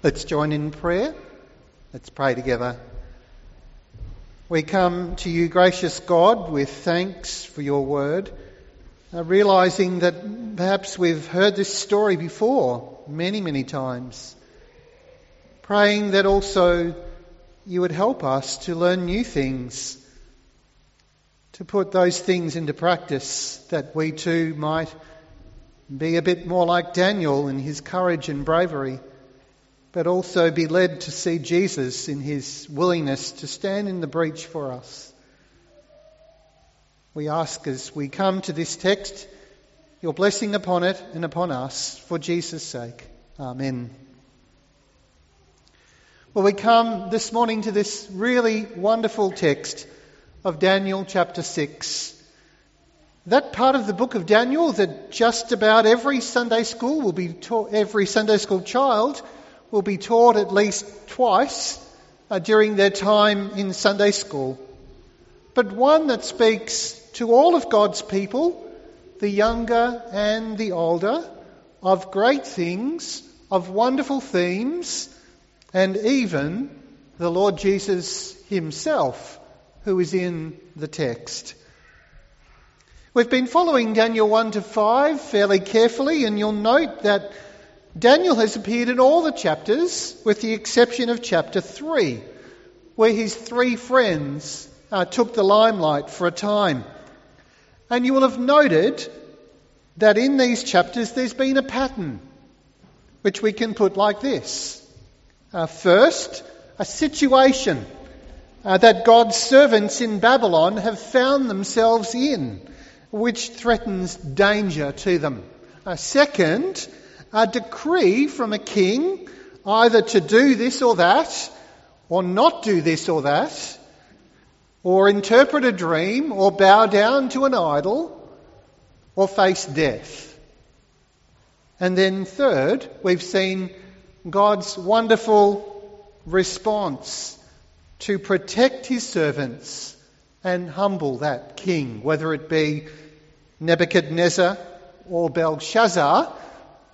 Let's join in prayer. Let's pray together. We come to you, gracious God, with thanks for your word, uh, realizing that perhaps we've heard this story before many, many times. Praying that also you would help us to learn new things, to put those things into practice, that we too might be a bit more like Daniel in his courage and bravery but also be led to see Jesus in his willingness to stand in the breach for us. We ask as we come to this text, your blessing upon it and upon us for Jesus' sake. Amen. Well, we come this morning to this really wonderful text of Daniel chapter 6. That part of the book of Daniel that just about every Sunday school will be taught, every Sunday school child will be taught at least twice uh, during their time in Sunday school, but one that speaks to all of God's people, the younger and the older, of great things, of wonderful themes, and even the Lord Jesus himself, who is in the text. We've been following Daniel 1 to 5 fairly carefully, and you'll note that Daniel has appeared in all the chapters with the exception of chapter 3, where his three friends uh, took the limelight for a time. And you will have noted that in these chapters there's been a pattern, which we can put like this. Uh, first, a situation uh, that God's servants in Babylon have found themselves in, which threatens danger to them. Uh, second, a decree from a king either to do this or that, or not do this or that, or interpret a dream, or bow down to an idol, or face death. And then, third, we've seen God's wonderful response to protect his servants and humble that king, whether it be Nebuchadnezzar or Belshazzar,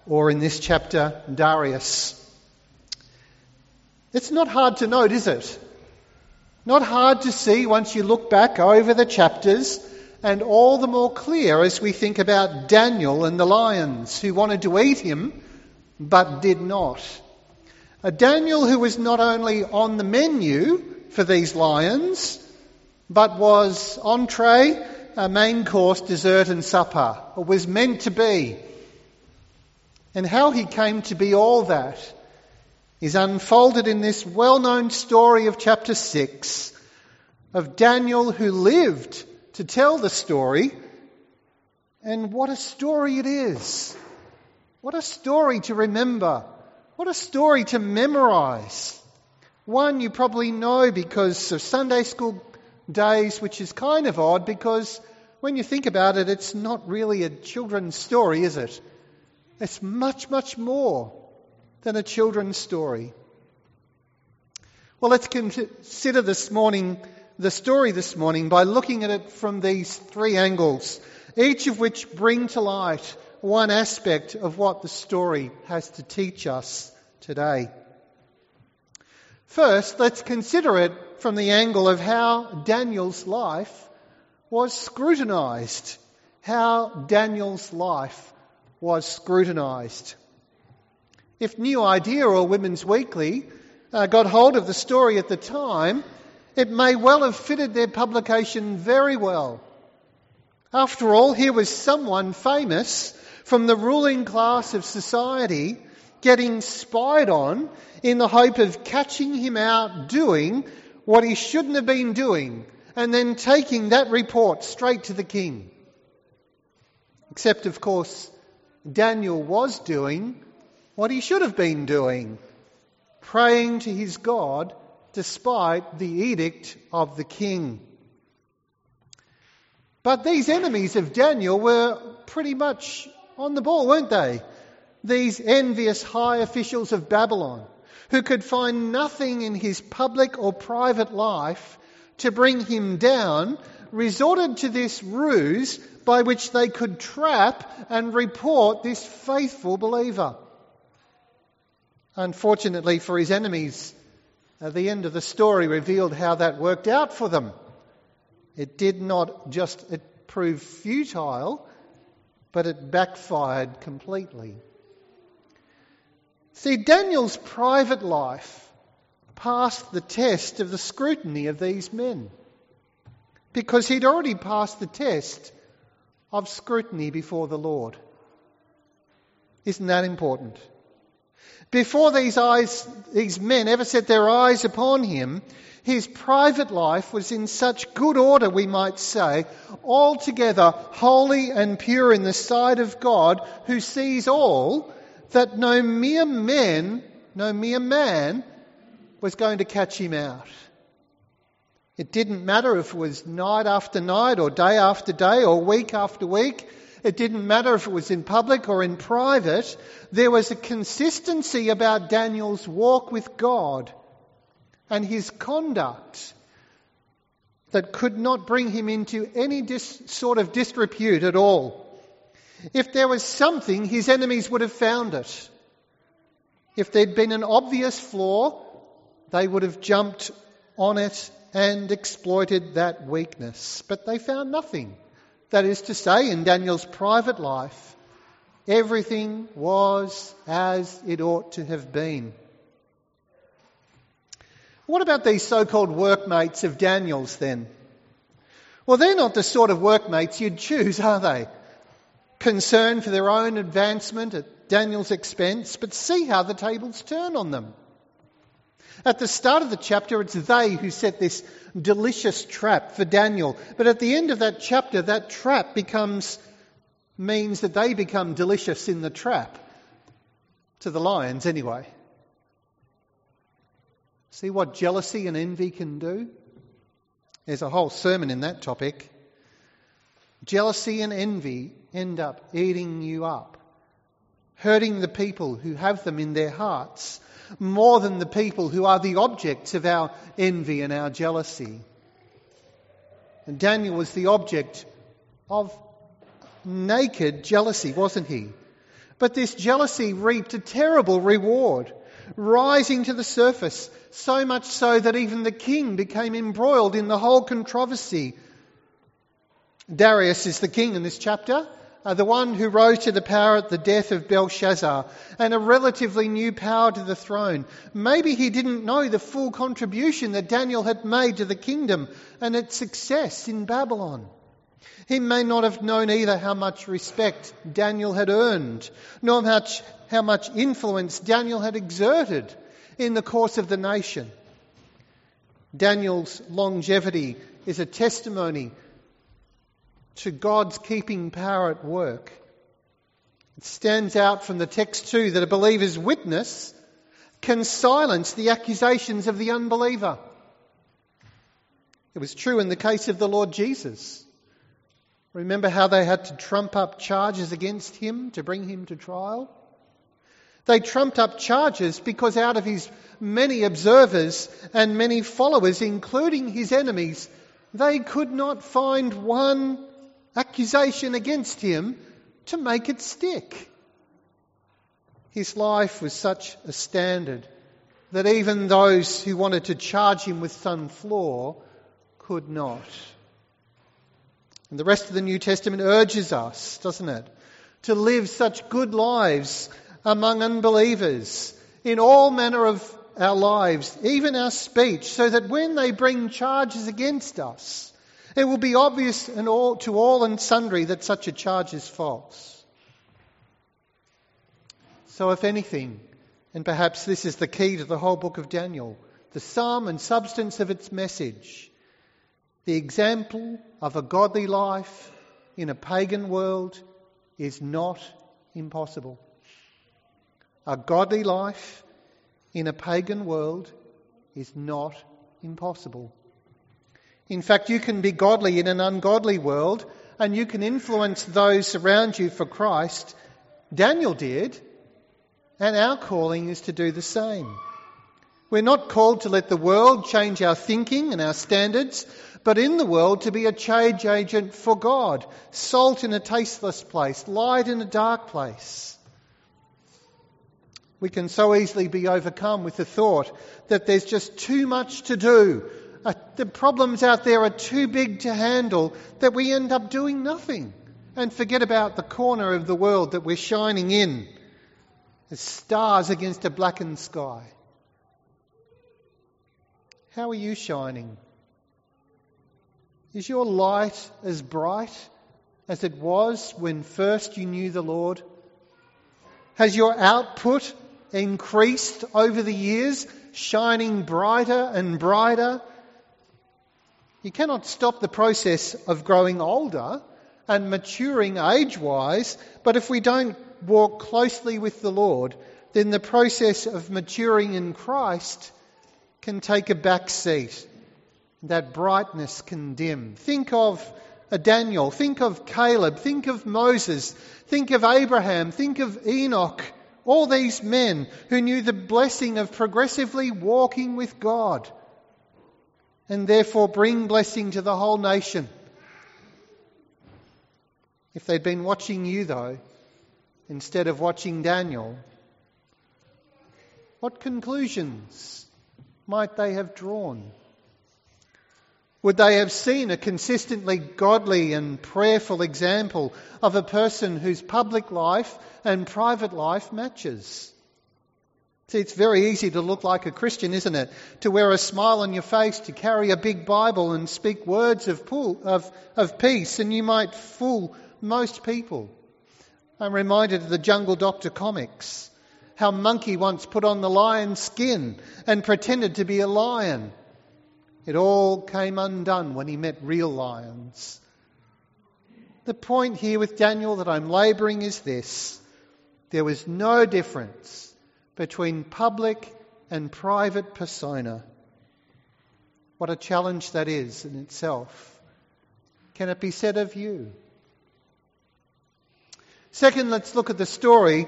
or in this chapter, Darius. It's not hard to note, is it? Not hard to see once you look back over the chapters, and all the more clear as we think about Daniel and the lions who wanted to eat him but did not. A Daniel who was not only on the menu for these lions, but was entree, a main course, dessert, and supper, was meant to be and how he came to be all that is unfolded in this well known story of chapter 6 of Daniel who lived to tell the story. And what a story it is! What a story to remember! What a story to memorize! One you probably know because of Sunday school days, which is kind of odd because when you think about it, it's not really a children's story, is it? It's much, much more than a children's story. Well, let's consider this morning, the story this morning, by looking at it from these three angles, each of which bring to light one aspect of what the story has to teach us today. First, let's consider it from the angle of how Daniel's life was scrutinized. How Daniel's life was scrutinised. If New Idea or Women's Weekly uh, got hold of the story at the time, it may well have fitted their publication very well. After all, here was someone famous from the ruling class of society getting spied on in the hope of catching him out doing what he shouldn't have been doing and then taking that report straight to the king. Except, of course, Daniel was doing what he should have been doing praying to his God despite the edict of the king. But these enemies of Daniel were pretty much on the ball, weren't they? These envious high officials of Babylon who could find nothing in his public or private life to bring him down resorted to this ruse by which they could trap and report this faithful believer. Unfortunately for his enemies, the end of the story revealed how that worked out for them. It did not just it proved futile, but it backfired completely. See, Daniel's private life passed the test of the scrutiny of these men because he'd already passed the test of scrutiny before the Lord. Isn't that important? Before these eyes, these men ever set their eyes upon him, his private life was in such good order, we might say, altogether holy and pure in the sight of God, who sees all, that no mere man, no mere man, was going to catch him out. It didn't matter if it was night after night, or day after day, or week after week. It didn't matter if it was in public or in private. There was a consistency about Daniel's walk with God and his conduct that could not bring him into any dis- sort of disrepute at all. If there was something, his enemies would have found it. If there'd been an obvious flaw, they would have jumped on it and exploited that weakness. But they found nothing. That is to say, in Daniel's private life, everything was as it ought to have been. What about these so called workmates of Daniel's then? Well, they're not the sort of workmates you'd choose, are they? Concerned for their own advancement at Daniel's expense, but see how the tables turn on them. At the start of the chapter, it's they who set this delicious trap for Daniel. But at the end of that chapter, that trap becomes, means that they become delicious in the trap. To the lions, anyway. See what jealousy and envy can do? There's a whole sermon in that topic. Jealousy and envy end up eating you up, hurting the people who have them in their hearts more than the people who are the objects of our envy and our jealousy. And Daniel was the object of naked jealousy, wasn't he? But this jealousy reaped a terrible reward, rising to the surface, so much so that even the king became embroiled in the whole controversy. Darius is the king in this chapter uh, the one who rose to the power at the death of Belshazzar, and a relatively new power to the throne. Maybe he didn't know the full contribution that Daniel had made to the kingdom and its success in Babylon. He may not have known either how much respect Daniel had earned, nor much, how much influence Daniel had exerted in the course of the nation. Daniel's longevity is a testimony to God's keeping power at work. It stands out from the text too that a believer's witness can silence the accusations of the unbeliever. It was true in the case of the Lord Jesus. Remember how they had to trump up charges against him to bring him to trial? They trumped up charges because out of his many observers and many followers, including his enemies, they could not find one accusation against him to make it stick. His life was such a standard that even those who wanted to charge him with some flaw could not. And the rest of the New Testament urges us, doesn't it, to live such good lives among unbelievers in all manner of our lives, even our speech, so that when they bring charges against us, it will be obvious all, to all and sundry that such a charge is false. So, if anything, and perhaps this is the key to the whole book of Daniel, the sum and substance of its message, the example of a godly life in a pagan world is not impossible. A godly life in a pagan world is not impossible. In fact, you can be godly in an ungodly world and you can influence those around you for Christ. Daniel did, and our calling is to do the same. We're not called to let the world change our thinking and our standards, but in the world to be a change agent for God, salt in a tasteless place, light in a dark place. We can so easily be overcome with the thought that there's just too much to do. Uh, the problems out there are too big to handle that we end up doing nothing and forget about the corner of the world that we're shining in as stars against a blackened sky. How are you shining? Is your light as bright as it was when first you knew the Lord? Has your output increased over the years, shining brighter and brighter? You cannot stop the process of growing older and maturing age wise, but if we don't walk closely with the Lord, then the process of maturing in Christ can take a back seat. That brightness can dim. Think of a Daniel, think of Caleb, think of Moses, think of Abraham, think of Enoch, all these men who knew the blessing of progressively walking with God and therefore bring blessing to the whole nation. If they'd been watching you, though, instead of watching Daniel, what conclusions might they have drawn? Would they have seen a consistently godly and prayerful example of a person whose public life and private life matches? See, it's very easy to look like a Christian, isn't it? To wear a smile on your face, to carry a big Bible and speak words of, of, of peace, and you might fool most people. I'm reminded of the Jungle Doctor comics. How Monkey once put on the lion's skin and pretended to be a lion. It all came undone when he met real lions. The point here with Daniel that I'm labouring is this there was no difference between public and private persona. What a challenge that is in itself. Can it be said of you? Second, let's look at the story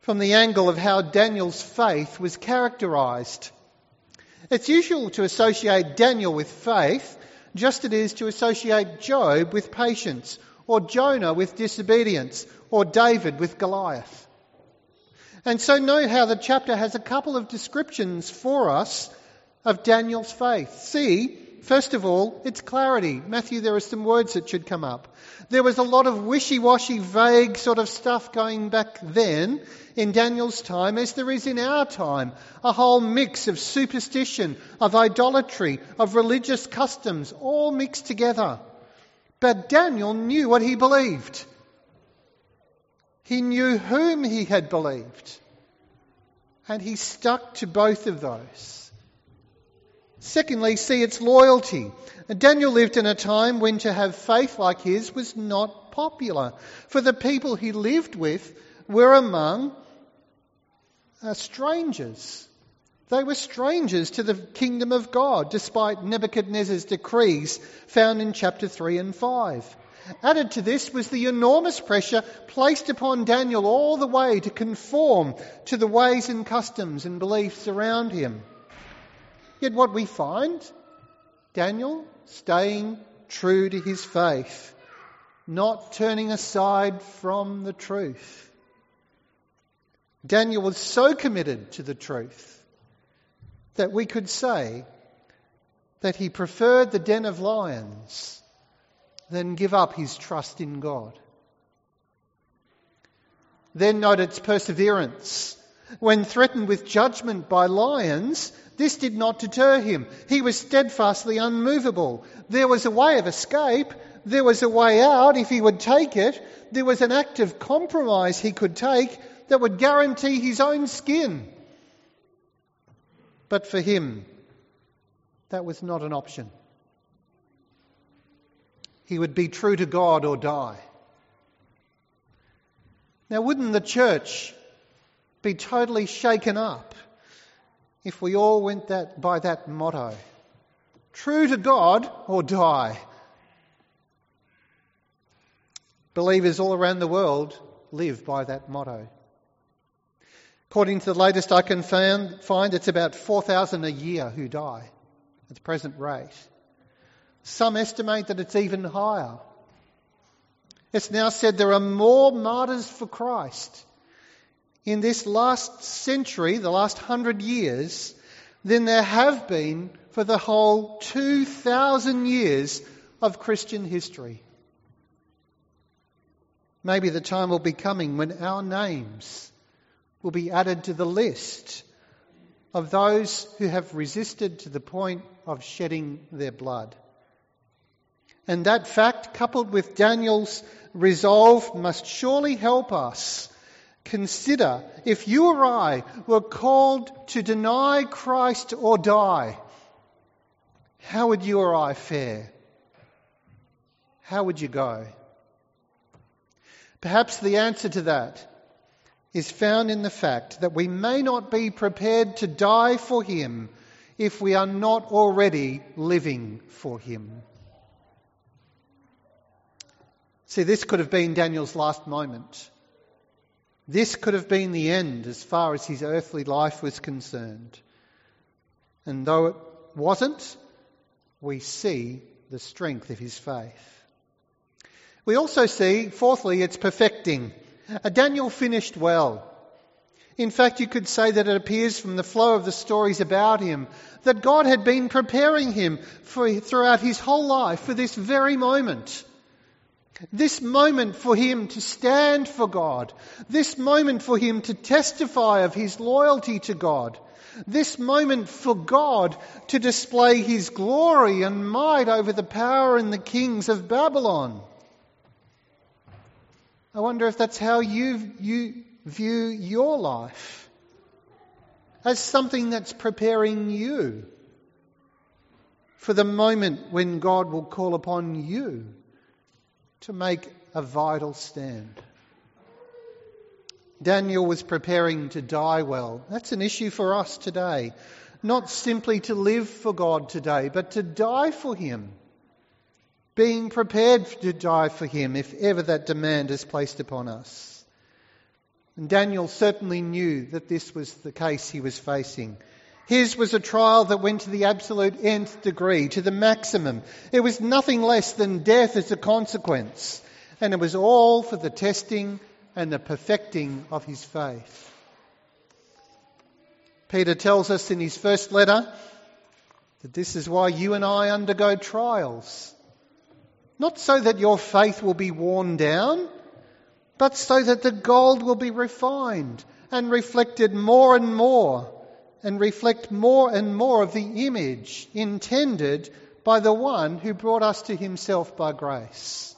from the angle of how Daniel's faith was characterized. It's usual to associate Daniel with faith, just as it is to associate Job with patience, or Jonah with disobedience, or David with Goliath. And so note how the chapter has a couple of descriptions for us of Daniel's faith. See, first of all, its clarity. Matthew, there are some words that should come up. There was a lot of wishy-washy, vague sort of stuff going back then in Daniel's time as there is in our time. A whole mix of superstition, of idolatry, of religious customs, all mixed together. But Daniel knew what he believed. He knew whom he had believed. And he stuck to both of those. Secondly, see its loyalty. Daniel lived in a time when to have faith like his was not popular. For the people he lived with were among uh, strangers. They were strangers to the kingdom of God, despite Nebuchadnezzar's decrees found in chapter 3 and 5. Added to this was the enormous pressure placed upon Daniel all the way to conform to the ways and customs and beliefs around him. Yet what we find, Daniel staying true to his faith, not turning aside from the truth. Daniel was so committed to the truth that we could say that he preferred the den of lions than give up his trust in God. Then note its perseverance. When threatened with judgment by lions, this did not deter him. He was steadfastly unmovable. There was a way of escape. There was a way out if he would take it. There was an act of compromise he could take that would guarantee his own skin. But for him, that was not an option. He would be true to God or die. Now, wouldn't the church be totally shaken up if we all went that, by that motto? True to God or die. Believers all around the world live by that motto. According to the latest I can find, it's about 4,000 a year who die at the present rate. Some estimate that it's even higher. It's now said there are more martyrs for Christ in this last century, the last hundred years, than there have been for the whole 2,000 years of Christian history. Maybe the time will be coming when our names will be added to the list of those who have resisted to the point of shedding their blood. And that fact, coupled with Daniel's resolve, must surely help us consider if you or I were called to deny Christ or die, how would you or I fare? How would you go? Perhaps the answer to that is found in the fact that we may not be prepared to die for Him if we are not already living for Him. See, this could have been Daniel's last moment. This could have been the end as far as his earthly life was concerned. And though it wasn't, we see the strength of his faith. We also see, fourthly, it's perfecting. Daniel finished well. In fact, you could say that it appears from the flow of the stories about him that God had been preparing him for, throughout his whole life for this very moment. This moment for him to stand for God. This moment for him to testify of his loyalty to God. This moment for God to display his glory and might over the power and the kings of Babylon. I wonder if that's how you, you view your life as something that's preparing you for the moment when God will call upon you to make a vital stand. Daniel was preparing to die well. That's an issue for us today. Not simply to live for God today, but to die for Him being prepared to die for him if ever that demand is placed upon us. And Daniel certainly knew that this was the case he was facing. His was a trial that went to the absolute nth degree, to the maximum. It was nothing less than death as a consequence. And it was all for the testing and the perfecting of his faith. Peter tells us in his first letter that this is why you and I undergo trials not so that your faith will be worn down, but so that the gold will be refined and reflected more and more, and reflect more and more of the image intended by the one who brought us to himself by grace.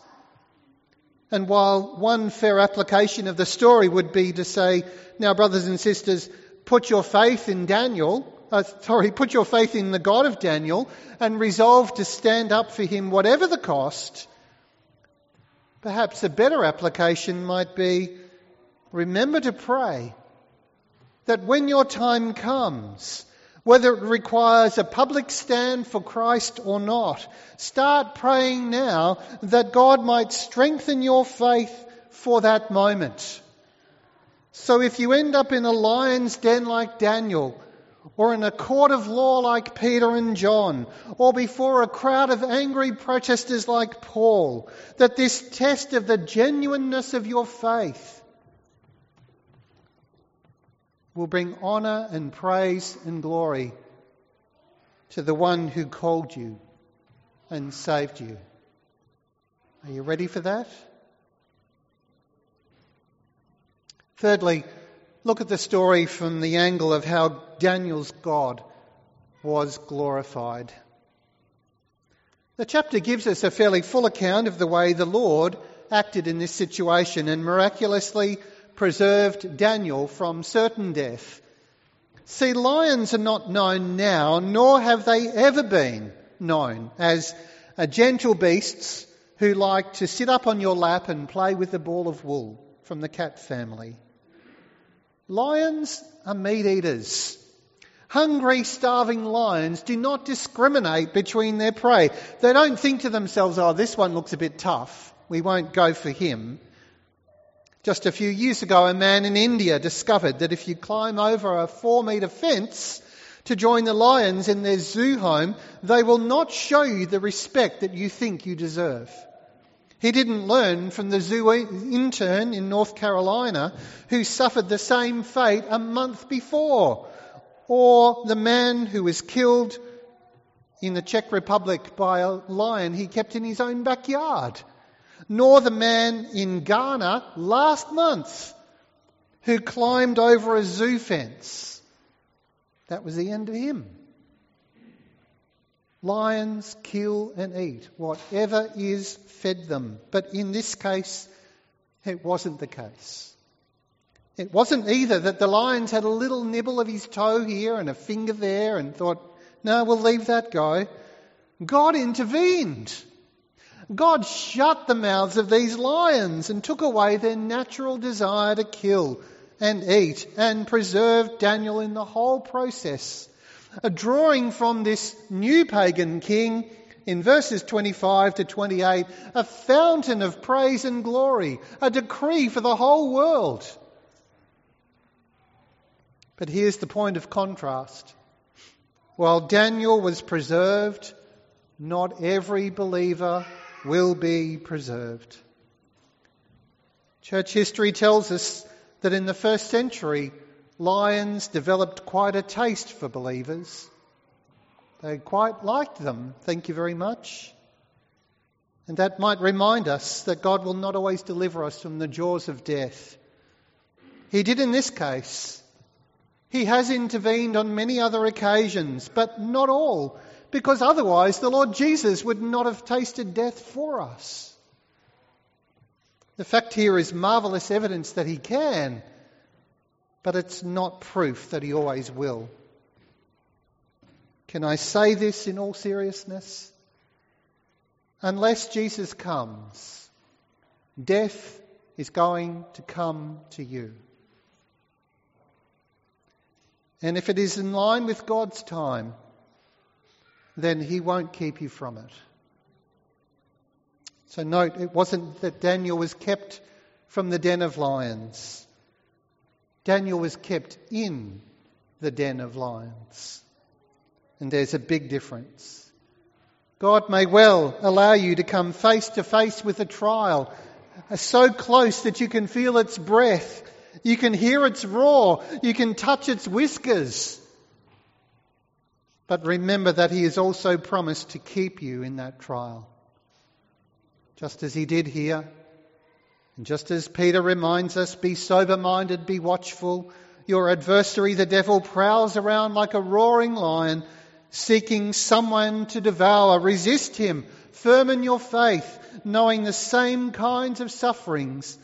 And while one fair application of the story would be to say, now, brothers and sisters, put your faith in Daniel, uh, sorry, put your faith in the God of Daniel and resolve to stand up for him whatever the cost. Perhaps a better application might be remember to pray that when your time comes, whether it requires a public stand for Christ or not, start praying now that God might strengthen your faith for that moment. So if you end up in a lion's den like Daniel, or in a court of law like Peter and John, or before a crowd of angry protesters like Paul, that this test of the genuineness of your faith will bring honour and praise and glory to the one who called you and saved you. Are you ready for that? Thirdly, look at the story from the angle of how Daniel's God was glorified. The chapter gives us a fairly full account of the way the Lord acted in this situation and miraculously preserved Daniel from certain death. See, lions are not known now, nor have they ever been known as uh, gentle beasts who like to sit up on your lap and play with the ball of wool from the cat family. Lions are meat eaters. Hungry, starving lions do not discriminate between their prey. They don't think to themselves, oh, this one looks a bit tough. We won't go for him. Just a few years ago, a man in India discovered that if you climb over a four metre fence to join the lions in their zoo home, they will not show you the respect that you think you deserve. He didn't learn from the zoo intern in North Carolina who suffered the same fate a month before, or the man who was killed in the Czech Republic by a lion he kept in his own backyard, nor the man in Ghana last month who climbed over a zoo fence. That was the end of him. Lions kill and eat whatever is fed them. But in this case, it wasn't the case. It wasn't either that the lions had a little nibble of his toe here and a finger there and thought, no, we'll leave that guy. God intervened. God shut the mouths of these lions and took away their natural desire to kill and eat and preserved Daniel in the whole process a drawing from this new pagan king in verses 25 to 28, a fountain of praise and glory, a decree for the whole world. But here's the point of contrast. While Daniel was preserved, not every believer will be preserved. Church history tells us that in the first century, lions developed quite a taste for believers. They quite liked them, thank you very much. And that might remind us that God will not always deliver us from the jaws of death. He did in this case. He has intervened on many other occasions, but not all, because otherwise the Lord Jesus would not have tasted death for us. The fact here is marvellous evidence that He can but it's not proof that he always will. Can I say this in all seriousness? Unless Jesus comes, death is going to come to you. And if it is in line with God's time, then he won't keep you from it. So note, it wasn't that Daniel was kept from the den of lions. Daniel was kept in the den of lions. And there's a big difference. God may well allow you to come face to face with a trial so close that you can feel its breath, you can hear its roar, you can touch its whiskers. But remember that He has also promised to keep you in that trial. Just as He did here and just as Peter reminds us, be sober minded, be watchful. Your adversary, the devil, prowls around like a roaring lion, seeking someone to devour. Resist him, firm in your faith, knowing the same kinds of sufferings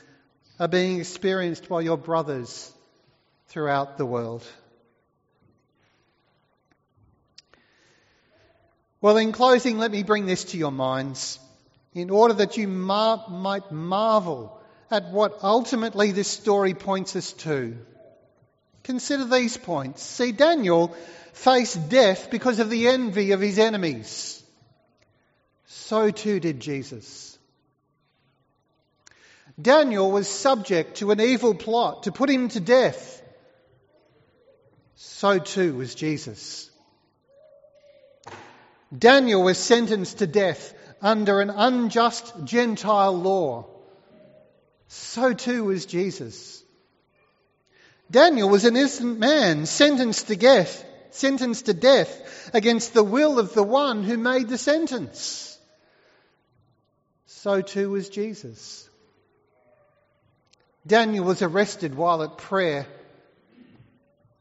are being experienced by your brothers throughout the world. Well, in closing, let me bring this to your minds in order that you mar- might marvel at what ultimately this story points us to. Consider these points. See, Daniel faced death because of the envy of his enemies. So too did Jesus. Daniel was subject to an evil plot to put him to death. So too was Jesus. Daniel was sentenced to death under an unjust Gentile law so too was Jesus. Daniel was an innocent man sentenced to death, sentenced to death against the will of the one who made the sentence. So too was Jesus. Daniel was arrested while at prayer.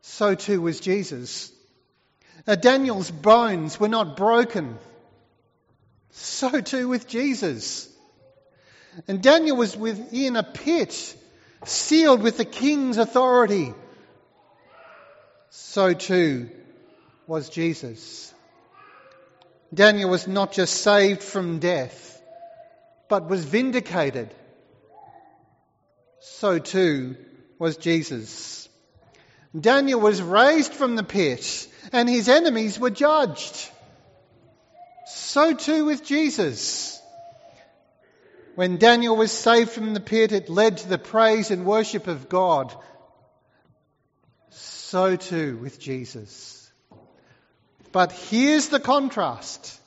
So too was Jesus. Now, Daniel's bones were not broken. So too with Jesus. And Daniel was within a pit, sealed with the king's authority. So too was Jesus. Daniel was not just saved from death, but was vindicated. So too was Jesus. Daniel was raised from the pit, and his enemies were judged. So too with Jesus. When Daniel was saved from the pit, it led to the praise and worship of God. So too with Jesus. But here's the contrast.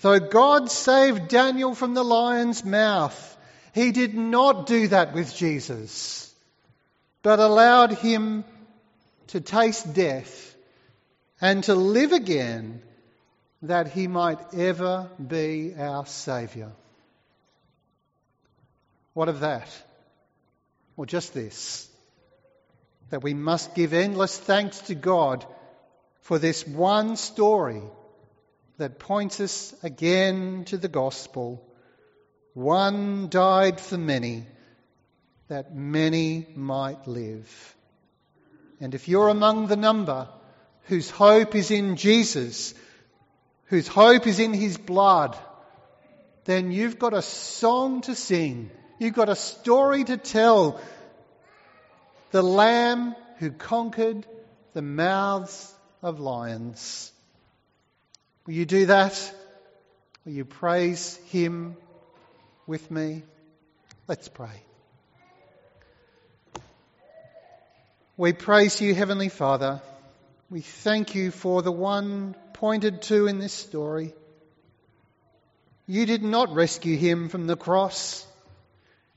Though God saved Daniel from the lion's mouth, he did not do that with Jesus, but allowed him to taste death and to live again that he might ever be our Saviour. What of that? Well, just this that we must give endless thanks to God for this one story that points us again to the gospel. One died for many, that many might live. And if you're among the number whose hope is in Jesus, whose hope is in his blood, then you've got a song to sing. You've got a story to tell. The Lamb who conquered the mouths of lions. Will you do that? Will you praise him with me? Let's pray. We praise you, Heavenly Father. We thank you for the one pointed to in this story. You did not rescue him from the cross.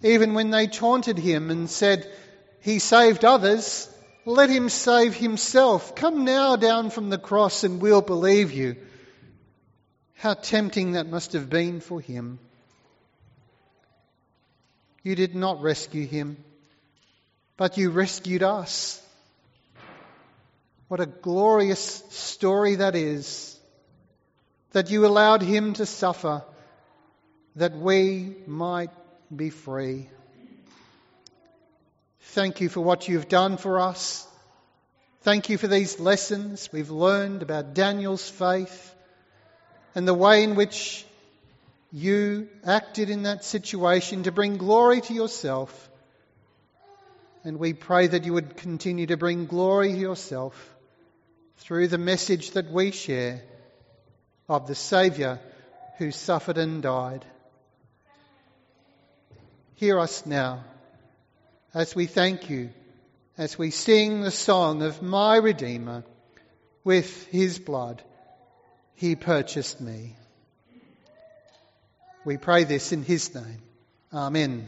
Even when they taunted him and said, He saved others, let him save himself. Come now down from the cross and we'll believe you. How tempting that must have been for him. You did not rescue him, but you rescued us. What a glorious story that is. That you allowed him to suffer, that we might be free. Thank you for what you've done for us. Thank you for these lessons we've learned about Daniel's faith and the way in which you acted in that situation to bring glory to yourself. And we pray that you would continue to bring glory to yourself through the message that we share of the Saviour who suffered and died. Hear us now as we thank you, as we sing the song of my Redeemer with his blood he purchased me. We pray this in His name. Amen.